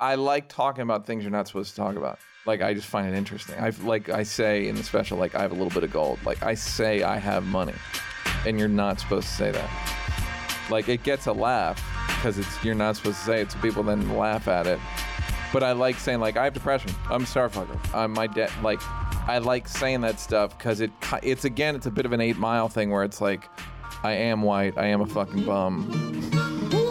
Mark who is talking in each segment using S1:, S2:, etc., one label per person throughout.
S1: I like talking about things you're not supposed to talk about. Like I just find it interesting. I like I say in the special, like I have a little bit of gold. Like I say I have money, and you're not supposed to say that. Like it gets a laugh because it's you're not supposed to say it, so people then laugh at it. But I like saying like I have depression. I'm a starfucker. I'm my debt. Like I like saying that stuff because it it's again it's a bit of an eight mile thing where it's like I am white. I am a fucking bum.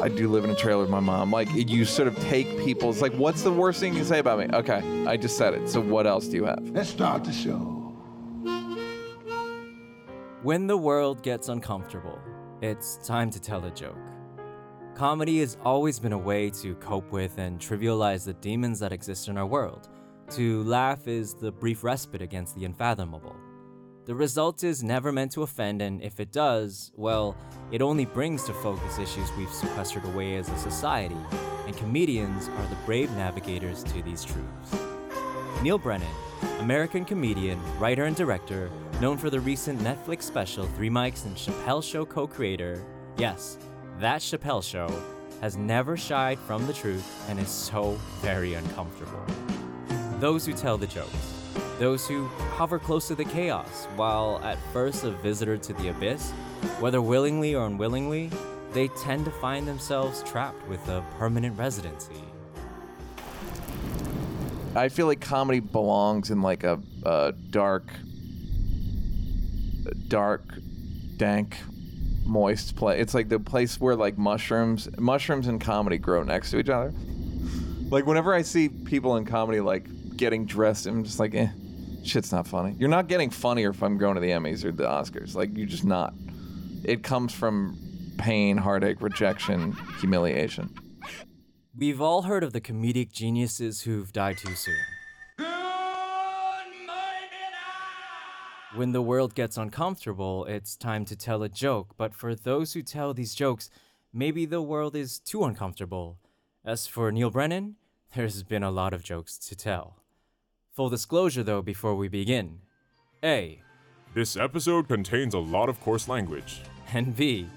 S1: I do live in a trailer with my mom. Like you sort of take people's like, what's the worst thing you can say about me? Okay, I just said it. So what else do you have?
S2: Let's start the show.
S3: When the world gets uncomfortable, it's time to tell a joke. Comedy has always been a way to cope with and trivialize the demons that exist in our world. To laugh is the brief respite against the unfathomable. The result is never meant to offend, and if it does, well, it only brings to focus issues we've sequestered away as a society, and comedians are the brave navigators to these truths. Neal Brennan, American comedian, writer, and director, known for the recent Netflix special Three Mics and Chappelle Show co creator, yes, that Chappelle Show, has never shied from the truth and is so very uncomfortable. Those who tell the jokes, those who hover close to the chaos, while at first a visitor to the abyss, whether willingly or unwillingly, they tend to find themselves trapped with a permanent residency.
S1: I feel like comedy belongs in like a, a dark, dark, dank, moist place. It's like the place where like mushrooms, mushrooms and comedy grow next to each other. Like whenever I see people in comedy like getting dressed, I'm just like, eh, shit's not funny. You're not getting funnier if I'm going to the Emmys or the Oscars. Like you're just not. It comes from pain, heartache, rejection, humiliation.
S3: We've all heard of the comedic geniuses who've died too soon. Ah! When the world gets uncomfortable, it's time to tell a joke, but for those who tell these jokes, maybe the world is too uncomfortable. As for Neal Brennan, there's been a lot of jokes to tell. Full disclosure though before we begin. A.
S4: This episode contains a lot of coarse language.
S3: And B.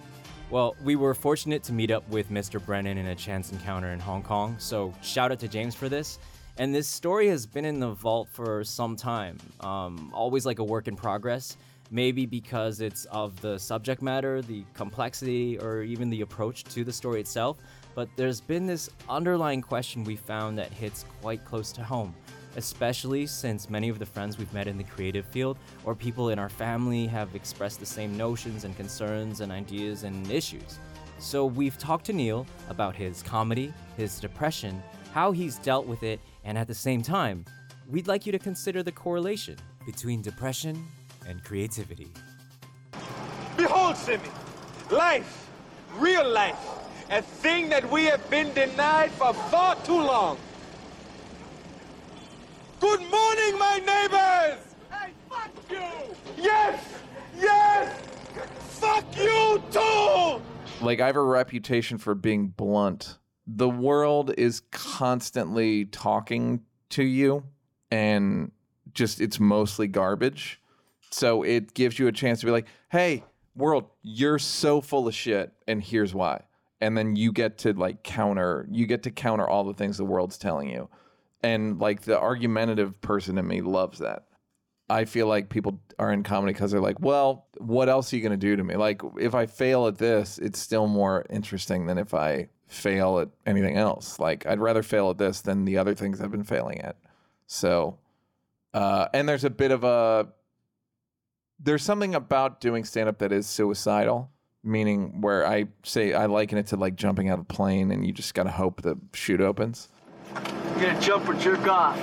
S3: Well, we were fortunate to meet up with Mr. Brennan in a chance encounter in Hong Kong, so shout out to James for this. And this story has been in the vault for some time, um, always like a work in progress. Maybe because it's of the subject matter, the complexity, or even the approach to the story itself. But there's been this underlying question we found that hits quite close to home especially since many of the friends we've met in the creative field or people in our family have expressed the same notions and concerns and ideas and issues. So we've talked to Neal about his comedy, his depression, how he's dealt with it, and at the same time, we'd like you to consider the correlation between depression and creativity.
S5: Behold, Simi, life, real life, a thing that we have been denied for far too long. Good morning, my neighbors! Hey, fuck you! Yes! Yes! Fuck you too!
S1: Like I have a reputation for being blunt. The world is constantly talking to you and just it's mostly garbage. So it gives you a chance to be like, "Hey, world, you're so full of shit and here's why." And then you get to like counter, you get to counter all the things the world's telling you. And like the argumentative person in me loves that. I feel like people are in comedy because they're like, well, what else are you going to do to me? Like, if I fail at this, it's still more interesting than if I fail at anything else. Like, I'd rather fail at this than the other things I've been failing at. So, uh, and there's a bit of a, there's something about doing stand up that is suicidal, meaning where I say I liken it to like jumping out of a plane and you just got to hope the chute opens.
S5: You're gonna jump or jerk off.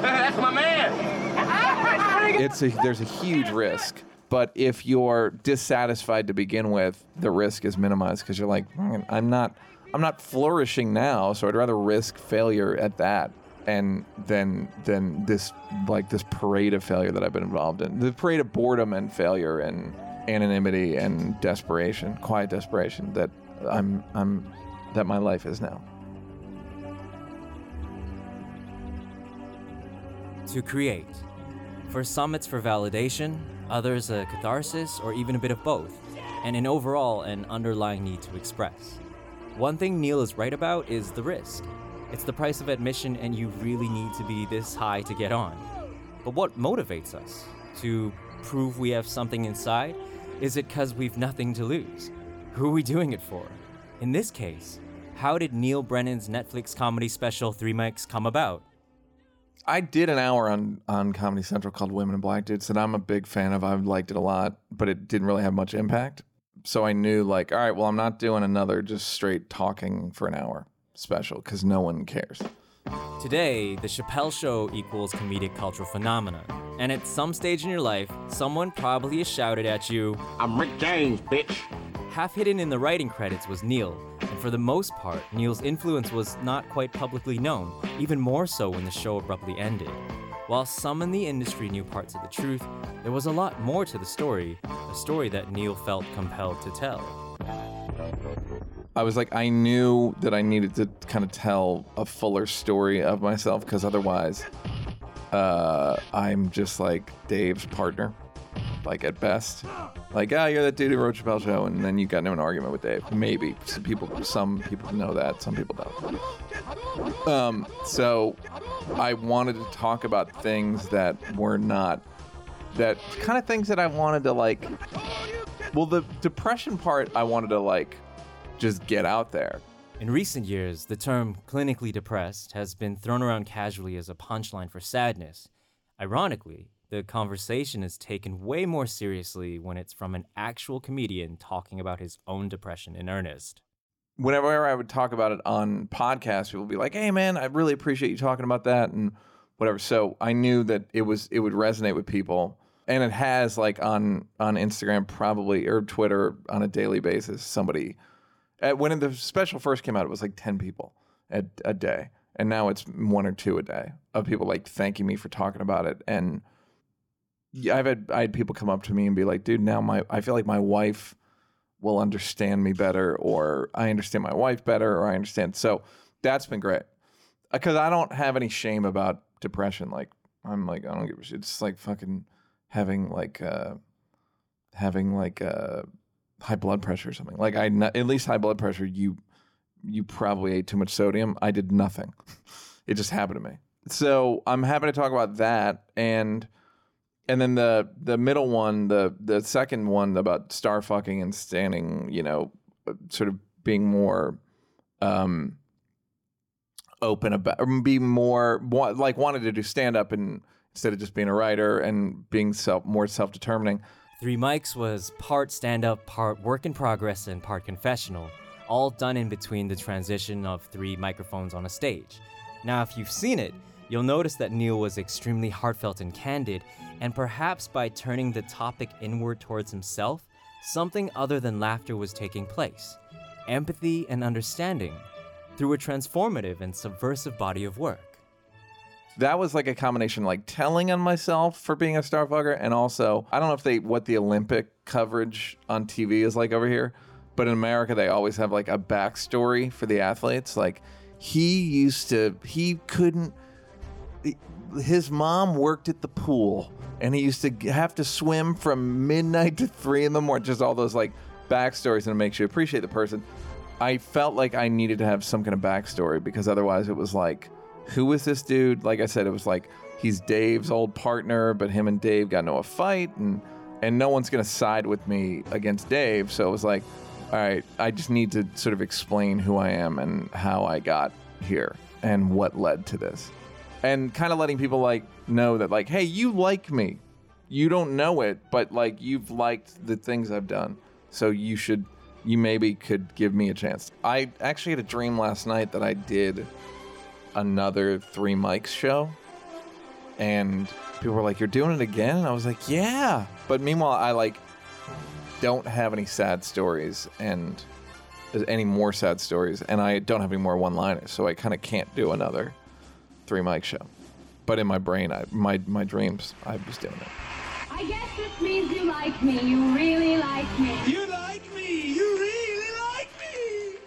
S5: That's my man!
S1: it's a there's a huge risk but if you're dissatisfied to begin with the risk is minimized because you're like "Hmm, i'm not i'm not flourishing now so i'd rather risk failure at that and then than this like this parade of failure that i've been involved in the parade of boredom and failure and anonymity and desperation quiet desperation that i'm i'm that my life is now
S3: To create. For some, it's for validation, others, a catharsis, or even a bit of both, and in overall, an underlying need to express. One thing Neal is right about is the risk. It's the price of admission, and you really need to be this high to get on. But what motivates us? To prove we have something inside? Is it because we've nothing to lose? Who are we doing it for? In this case, how did Neal Brennan's Netflix comedy special Three Mics come about?
S1: I did an hour on on Comedy Central called Women and Black Dudes that I'm a big fan of. I've liked it a lot, but it didn't really have much impact. So I knew like, all right, well, I'm not doing another just straight talking for an hour special because no one cares.
S3: Today, the Chappelle Show equals comedic cultural phenomena. And at some stage in your life, someone probably has shouted at you,
S2: I'm Rick James, bitch.
S3: Half hidden in the writing credits was Neal, and for the most part, Neal's influence was not quite publicly known, even more so when the show abruptly ended. While some in the industry knew parts of the truth, there was a lot more to the story, a story that Neal felt compelled to tell.
S1: I was like, I knew that I needed to kind of tell a fuller story of myself because otherwise, uh, I'm just like Dave's partner, like at best. Like, ah, you're that dude who wrote Chappelle Show, and then you got into an argument with Dave. Maybe some people, some people know that, some people don't. Um, so I wanted to talk about things that were not that kind of things that I wanted to like. Well, the depression part, I wanted to like just get out there.
S3: In recent years, the term clinically depressed has been thrown around casually as a punchline for sadness. Ironically, the conversation is taken way more seriously when it's from an actual comedian talking about his own depression in earnest.
S1: Whenever I would talk about it on podcasts, people would be like, "Hey, man, I really appreciate you talking about that," and whatever. So I knew that it was it would resonate with people, and it has like on on Instagram probably or Twitter on a daily basis. Somebody at, when the special first came out, it was like ten people a, a day, and now it's one or two a day of people like thanking me for talking about it. And yeah, I've had I had people come up to me and be like, "Dude, now my I feel like my wife will understand me better, or I understand my wife better, or I understand." So that's been great because I don't have any shame about depression. Like I'm like I don't give a shit. It's like fucking having like uh having like uh high blood pressure or something. Like I not, at least high blood pressure you you probably ate too much sodium. I did nothing. it just happened to me. So I'm happy to talk about that and and then the the middle one, the the second one about star fucking and standing, you know, sort of being more um open about be more like wanted to do stand up and instead of just being a writer and being self more self determining.
S3: Three Mics was part stand up, part work in progress, and part confessional, all done in between the transition of three microphones on a stage. Now, if you've seen it, you'll notice that Neil was extremely heartfelt and candid, and perhaps by turning the topic inward towards himself, something other than laughter was taking place empathy and understanding through a transformative and subversive body of work.
S1: that was like a combination like telling on myself for being a star fucker and also I don't know if they what the Olympic coverage on TV is like over here, but in America they always have like a backstory for the athletes. Like he used to he couldn't his mom worked at the pool and he used to have to swim from midnight to three in the morning. Just all those like backstories and it makes you appreciate the person. I felt like I needed to have some kind of backstory because otherwise it was like, who is this dude? Like I said, it was like he's Dave's old partner, but him and Dave got into a fight and and no one's gonna side with me against Dave. So it was like, all right, I just need to sort of explain who I am and how I got here and what led to this. And kind of letting people like know that like, hey, you like me. You don't know it, but like you've liked the things I've done. So you should you maybe could give me a chance. I actually had a dream last night that I did another three mics show and people were like you're doing it again and i was like yeah but meanwhile i like don't have any sad stories and any more sad stories and i don't have any more one liners so i kind of can't do another three mic show but in my brain I, my my dreams i was doing it
S6: I guess this means you like me. You really like me.
S5: You like me. You really like me.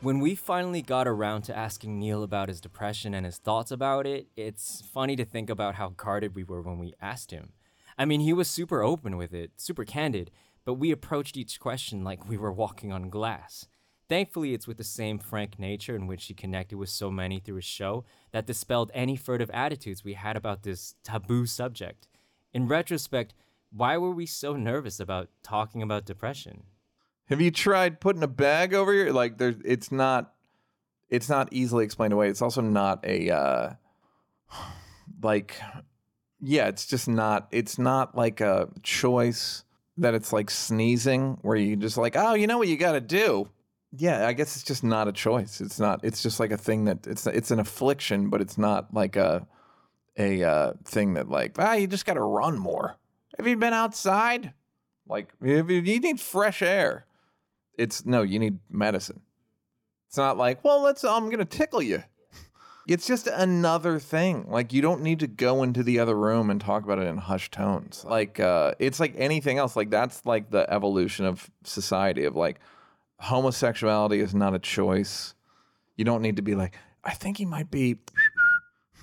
S3: When we finally got around to asking Neal about his depression and his thoughts about it, it's funny to think about how guarded we were when we asked him. I mean, he was super open with it, super candid, but we approached each question like we were walking on glass. Thankfully, it's with the same frank nature in which he connected with so many through his show that dispelled any furtive attitudes we had about this taboo subject. In retrospect, why were we so nervous about talking about depression?
S1: Have you tried putting a bag over your like? There's, it's not, it's not easily explained away. It's also not a, uh, like, yeah, it's just not. It's not like a choice that it's like sneezing where you just like, oh, you know what you got to do. Yeah, I guess it's just not a choice. It's not. It's just like a thing that it's it's an affliction, but it's not like a a uh, thing that like ah, you just got to run more. Have you been outside? Like, if you need fresh air. It's no, you need medicine. It's not like, well, let's. I'm gonna tickle you. It's just another thing. Like you don't need to go into the other room and talk about it in hushed tones. Like uh, it's like anything else. Like that's like the evolution of society. Of like homosexuality is not a choice. You don't need to be like, I think he might be.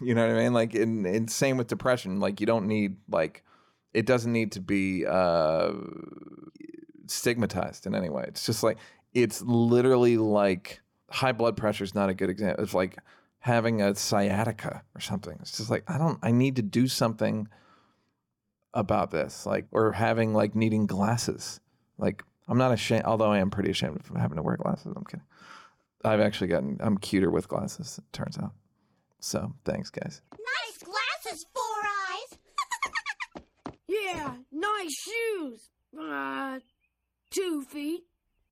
S1: You know what I mean? Like, in, in same with depression. Like, you don't need like, it doesn't need to be uh, stigmatized in any way. It's just like it's literally like high blood pressure is not a good example. It's like having a sciatica or something. It's just like I don't. I need to do something about this. Like or having like needing glasses. Like I'm not ashamed. Although I am pretty ashamed of having to wear glasses. I'm kidding. I've actually gotten. I'm cuter with glasses. It turns out. So thanks, guys.
S2: Nice glasses, Four Eyes.
S7: Yeah, nice shoes. Uh, two feet.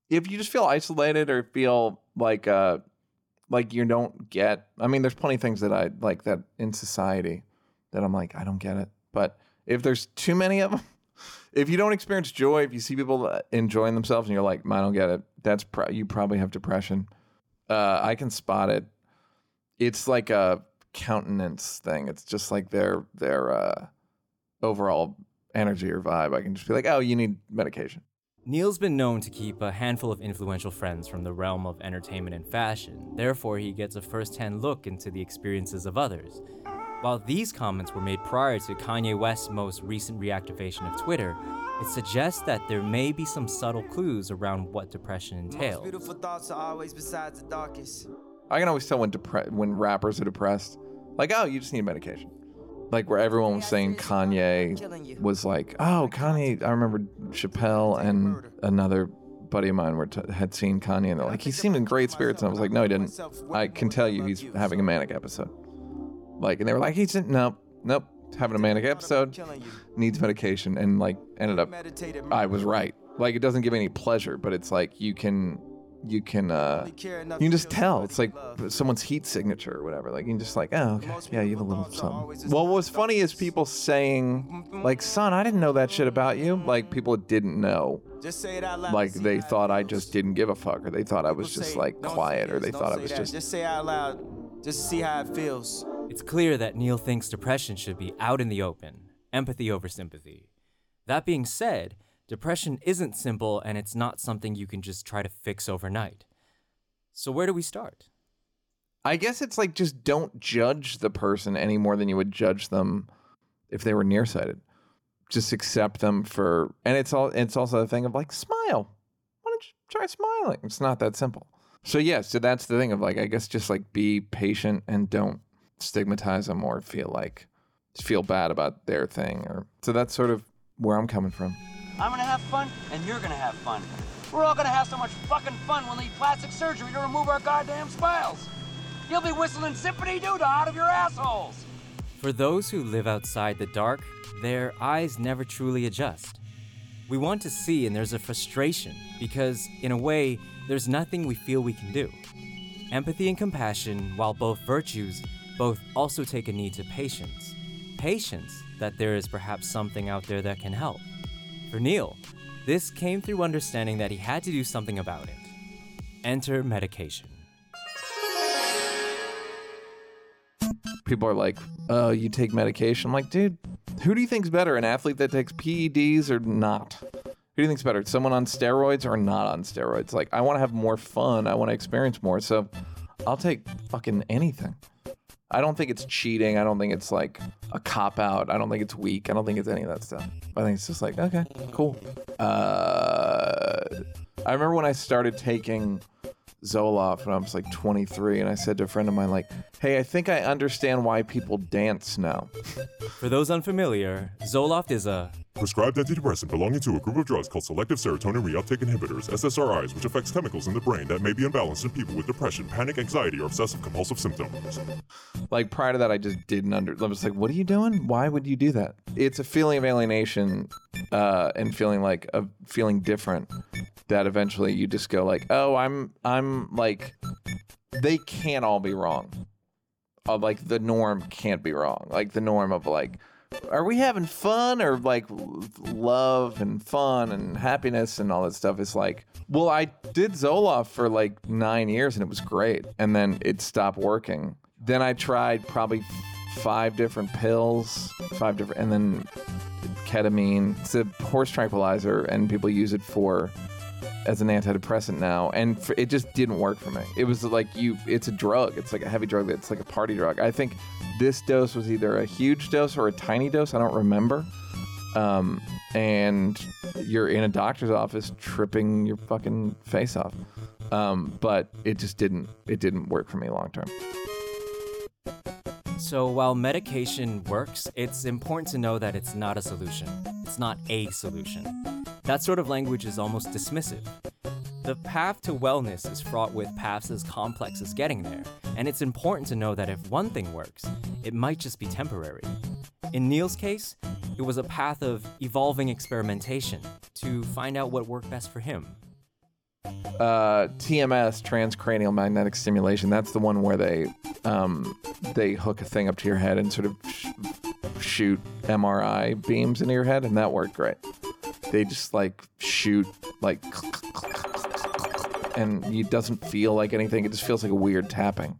S1: if you just feel isolated or feel like uh like you don't get I mean there's plenty of things that I like that in society that I'm like I don't get it but if there's too many of them if you don't experience joy if you see people enjoying themselves and you're like I don't get it that's pro- you probably have depression. Uh I can spot it. It's like a countenance thing. It's just like their their uh overall energy or vibe. I can just be like oh you need medication.
S3: Neal's been known to keep a handful of influential friends from the realm of entertainment and fashion, therefore, he gets a first hand look into the experiences of others. While these comments were made prior to Kanye West's most recent reactivation of Twitter, it suggests that there may be some subtle clues around what depression entails.
S8: Beautiful thoughts are always besides the darkest.
S1: I can always tell when depre- when rappers are depressed. Like, oh, you just need medication. Like where everyone was saying Kanye was like, oh, Kanye. I remember Chappelle and another buddy of mine were t- had seen Kanye and they're like, he seemed in great spirits. And I was like, no, he didn't. I can tell you he's having a manic episode. Like, and they were like, he's in, nope, nope, having a manic episode, needs medication, and like ended up. I was right. Like, it doesn't give any pleasure, but it's like you can you can uh you can just tell it's like someone's heat signature or whatever like you can just like oh okay yeah you have a little something well what's funny is people saying like son i didn't know that shit about you like people didn't know like they thought i just didn't give a fuck or they thought i was just like quiet or they thought i was
S8: say that."
S1: just
S8: Just say it out loud. Just see how it feels.
S3: It's clear that Neal thinks depression should be out in the open, empathy over sympathy. That being said, depression isn't simple and it's not something you can just try to fix overnight. So, where do we start?
S1: I guess it's like just don't judge the person any more than you would judge them if they were nearsighted. Just accept them for, and it's all. It's also the thing of like smile. Why don't you try smiling? It's not that simple. So yeah, so that's the thing of like I guess just like be patient and don't stigmatize them or feel like feel bad about their thing or so that's sort of where I'm coming from.
S9: I'm gonna have fun, and you're gonna have fun. We're all gonna have so much fucking fun we'll need plastic surgery to remove our goddamn smiles. You'll be whistling Zip-a-Dee-Doo-Dah out of your assholes.
S3: For those who live outside the dark, their eyes never truly adjust. We want to see, and there's a frustration because, in a way, there's nothing we feel we can do. Empathy and compassion, while both virtues, both also take a need to patience. Patience that there is perhaps something out there that can help. For Neal, this came through understanding that he had to do something about it. Enter medication.
S1: People are like, "Oh, you take medication." I'm like, dude, who do you think's better, an athlete that takes PEDs or not? Who do you think's better, someone on steroids or not on steroids? Like, I want to have more fun. I want to experience more. So, I'll take fucking anything. I don't think it's cheating. I don't think it's like a cop out. I don't think it's weak. I don't think it's any of that stuff. I think it's just like, okay, cool. Uh, I remember when I started taking Zoloft when I was like 23, and I said to a friend of mine, like, "Hey, I think I understand why people dance now."
S3: For those unfamiliar, Zoloft is a
S4: Prescribed antidepressant belonging to a group of drugs called selective serotonin reuptake inhibitors, SSRIs, which affects chemicals in the brain that may be imbalanced in people with depression, panic, anxiety, or obsessive compulsive symptoms.
S1: Like prior to that, I just didn't under. I was like, "What are you doing? Why would you do that?" It's a feeling of alienation, uh, and feeling like a feeling different. That eventually you just go like, "Oh, I'm I'm like, they can't all be wrong. Uh, like the norm can't be wrong. Like the norm of like." Are we having fun or like love and fun and happiness and all that stuff? Is like, well, I did Zoloft for like nine years and it was great. And then it stopped working. Then I tried probably five different pills, five different, and then ketamine. It's a horse tranquilizer and people use it for as an antidepressant now and f it just didn't work for me. It was like you it's a drug. It's like a heavy drug it's like a party drug. I think this dose was either a huge dose or a tiny dose i don't remember. Um, and you're in a doctor's office tripping your fucking face off. Um, but it just didn't it didn't work for me long term.
S3: So while medication works, it's important to know that it's not a solution. It's not a solution. That sort of language is almost dismissive. The path to wellness is fraught with paths as complex as getting there, and it's important to know that if one thing works, it might just be temporary. In Neal's case, it was a path of evolving experimentation to find out what worked best for him.
S1: uh, TMS, transcranial magnetic stimulation. That's the one where they um, they hook a thing up to your head and sort of sh- shoot MRI beams into your head, and that worked great. They just like shoot like, and it doesn't feel like anything. It just feels like a weird tapping.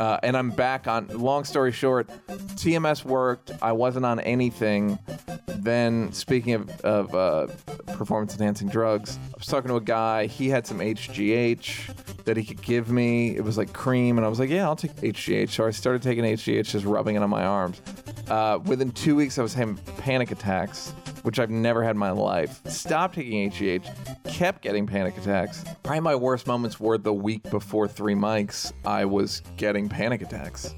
S1: Uh, and I'm back on. Long story short, TMS worked. I wasn't on anything. Then, speaking of, of uh, performance enhancing drugs, I was talking to a guy. He had some HGH that he could give me. It was like cream, and I was like, "Yeah, I'll take HGH." So I started taking HGH, just rubbing it on my arms. Uh, within two weeks, I was having panic attacks, which I've never had in my life. Stopped taking HGH, kept getting panic attacks. Probably my worst moments were the week before three mics. I was getting panic attacks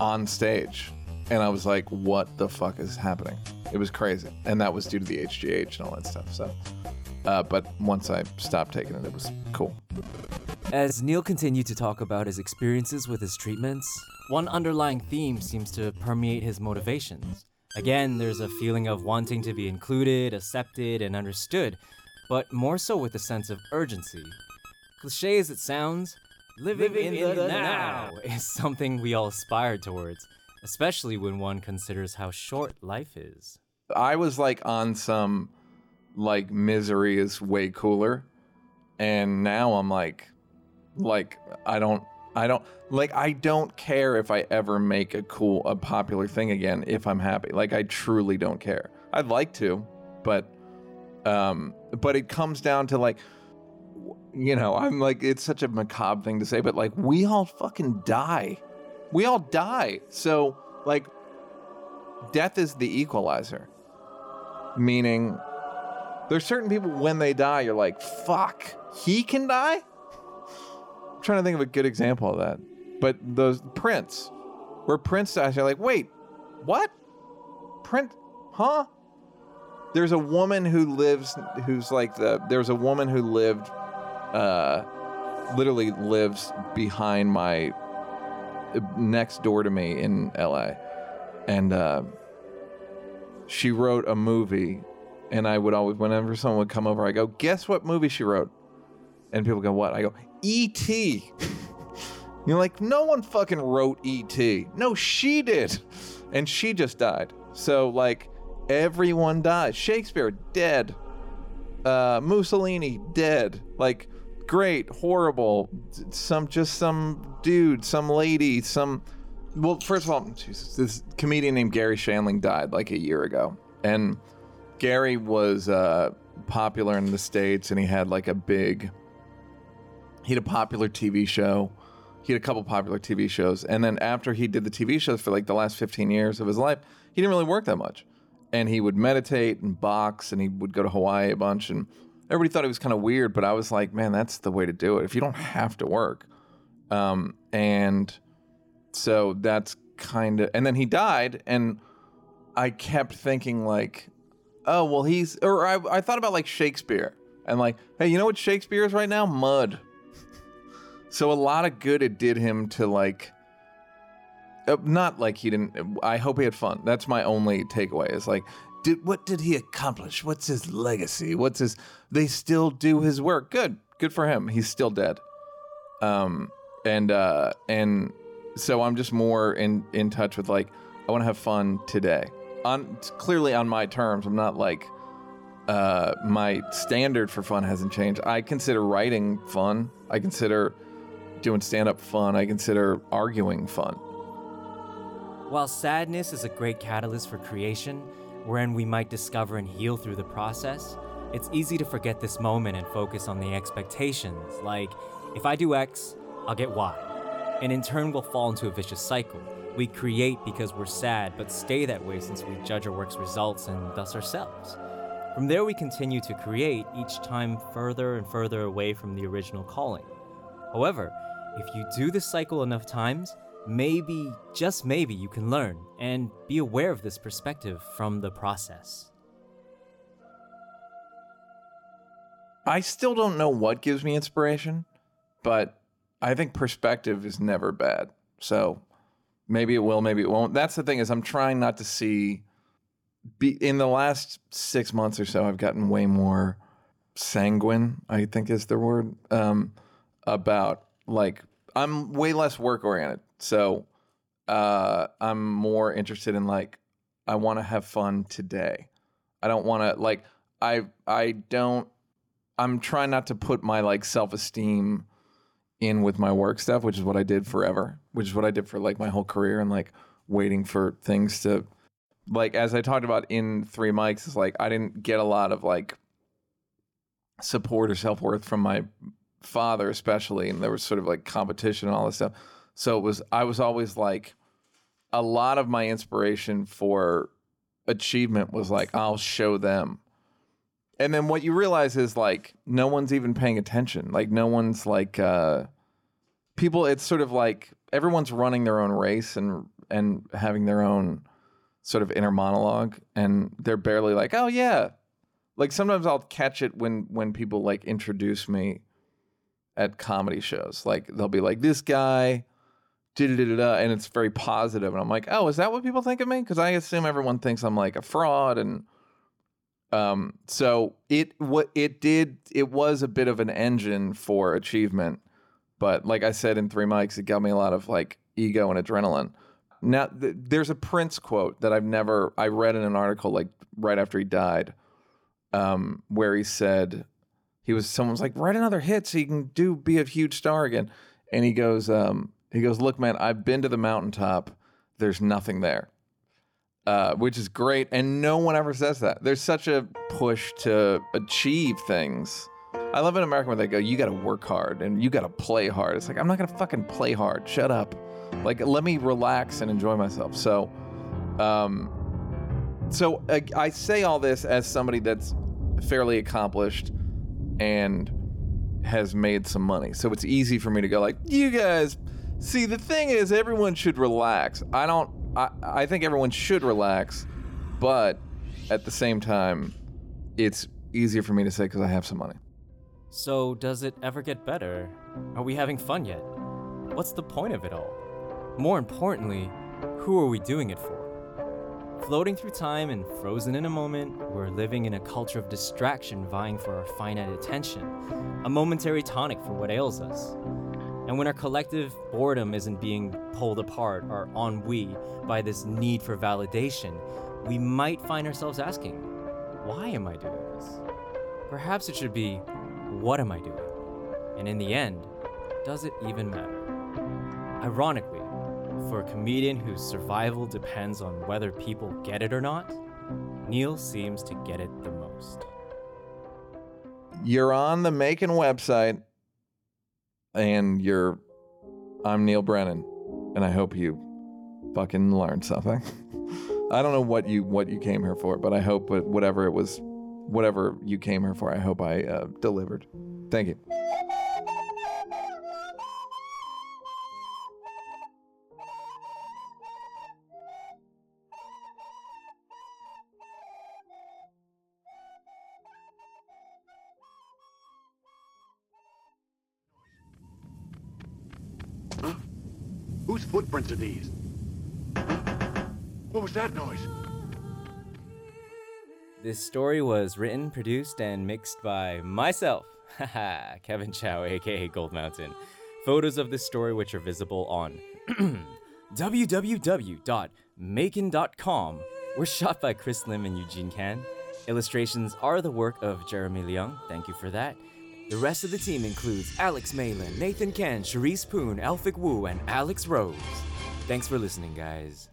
S1: on stage. And I was like, what the fuck is happening? It was crazy. And that was due to the HGH and all that stuff. So, uh, but once I stopped taking it, it was cool.
S3: As Neal continued to talk about his experiences with his treatments, one underlying theme seems to permeate his motivations. Again, there's a feeling of wanting to be included, accepted, and understood, but more so with a sense of urgency. Cliche as it sounds, living, in, the, now is something we all aspire towards, especially when one considers how short life is.
S1: I was like on some like misery is way cooler. And now I'm like, like, I don't, I don't, like, I don't care if I ever make a cool, a popular thing again if I'm happy. Like, I truly don't care. I'd like to, but, um, but it comes down to like, you know, I'm like, it's such a macabre thing to say, but like, we all fucking die. We all die. So, like, death is the equalizer. Meaning, there's certain people when they die, you're like, fuck, he can die? Trying to think of a good example of that. But those Prince, where dies, you're like, wait, what? Prince, huh? There's a woman who lives, who's like the, there's a woman who lived, uh, literally lives behind my, next door to me in LA. And, uh, she wrote a movie and I would always whenever someone would come over, I go, guess what movie she wrote? And people go, What? I go, E.T. You're like, no one fucking wrote E.T. No, she did. And she just died. So like everyone died. Shakespeare dead. Uh Mussolini dead. Like great, horrible. Some just some dude, some lady, some well, first of all, Jesus, this comedian named Garry Shandling died like a year ago, and Gary was uh, popular in the states, and he had like a big. He had a popular TV show. He had a couple popular TV shows, and then after he did the TV shows for like the last fifteen years of his life, he didn't really work that much, and he would meditate and box, and he would go to Hawaii a bunch, and everybody thought it was kind of weird, but I was like, man, that's the way to do it. If you don't have to work, um, and so that's kind of. And then he died, and I kept thinking like, oh well, he's. Or I, I thought about like Shakespeare, and like, hey, you know what Shakespeare is right now? Mud. So a lot of good it did him to like. Uh, not like he didn't. I hope he had fun. That's my only takeaway. Is like, did what did he accomplish? What's his legacy? What's his? They still do his work. Good, good for him. He's still dead. Um, and uh, and so I'm just more in in touch with like I want to have fun today. On clearly on my terms. I'm not like uh, my standard for fun hasn't changed. I consider writing fun. I consider doing stand up fun. I consider arguing fun.
S3: While sadness is a great catalyst for creation, wherein we might discover and heal through the process, it's easy to forget this moment and focus on the expectations, like, if I do X, I'll get Y. And in turn, we'll fall into a vicious cycle. We create because we're sad, but stay that way since we judge our work's results and thus ourselves. From there, we continue to create, each time further and further away from the original calling. However, if you do this cycle enough times, maybe, just maybe, you can learn and be aware of this perspective from the process.
S1: I still don't know what gives me inspiration, but I think perspective is never bad. So maybe it will, maybe it won't. That's the thing is I'm trying not to see be in the last 6 months or so I've gotten way more sanguine, I think is the word um about like I'm way less work oriented. So uh I'm more interested in like I want to have fun today. I don't want to like I I don't I'm trying not to put my like self-esteem in with my work stuff, which is what I did forever, which is what I did for like my whole career and like waiting for things to like as I talked about in 3 mics is like I didn't get a lot of like support or self-worth from my father especially and there was sort of like competition and all this stuff. So it was I was always like a lot of my inspiration for achievement was like I'll show them. And then what you realize is like no one's even paying attention. Like no one's like uh people it's sort of like everyone's running their own race and and having their own sort of inner monologue and they're barely like, "Oh yeah." Like sometimes I'll catch it when when people like introduce me at comedy shows. Like they'll be like, "This guy da-da-da-da-da," and it's very positive and i'm like oh is that what people think of me because i assume everyone thinks i'm like a fraud and um so it what it did it was a bit of an engine for achievement but like i said in three mics it got me a lot of like ego and adrenaline now th- there's a prince quote that i've never i read in an article like right after he died um where he said he was someone's like write another hit so you can do be a huge star again. And he goes um he goes look man i've been to the mountaintop. There's nothing there. Uh, which is great and no one ever says that. There's such a push to achieve things. I love in america when they go you gotta work hard and you gotta play hard. It's like i'm not gonna fucking play hard. Shut up like let me relax and enjoy myself so um so I, I say all this as somebody that's fairly accomplished and has made some money. So it's easy for me to go like, you guys, see the thing is everyone should relax. I don't I, I think everyone should relax, but at the same time, it's easier for me to say because I have some money.
S3: So, does it ever get better? Are we having fun yet? What's the point of it all? More importantly, who are we doing it for? Floating through time and frozen in a moment, we're living in a culture of distraction vying for our finite attention, a momentary tonic for what ails us. And when our collective boredom isn't being pulled apart or ennui by this need for validation, we might find ourselves asking, why am I doing this? Perhaps it should be, what am I doing? And in the end, does it even matter? Ironically, for a comedian whose survival depends on whether people get it or not, Neal seems to get it the most.
S1: You're on the Macon website, and you're. I'm Neal Brennan, and I hope you fucking learned something. I don't know what you what you came here for, but I hope whatever it was whatever you came here for, I hope I uh, delivered. Thank you.
S10: Whose footprints are these? What was that noise?
S3: This story was written, produced, and mixed by myself, Kevin Chow, aka Gold Mountain. Photos of this story, which are visible on www.macon.com, were shot by Chris Lim and Eugene Can. Illustrations are the work of Jeremy Leung. Thank you for that. The rest of the team includes Alex Malin, Nathan Ken, Charisse Poon, Elphick Wu, and Alex Rose. Thanks for listening, guys.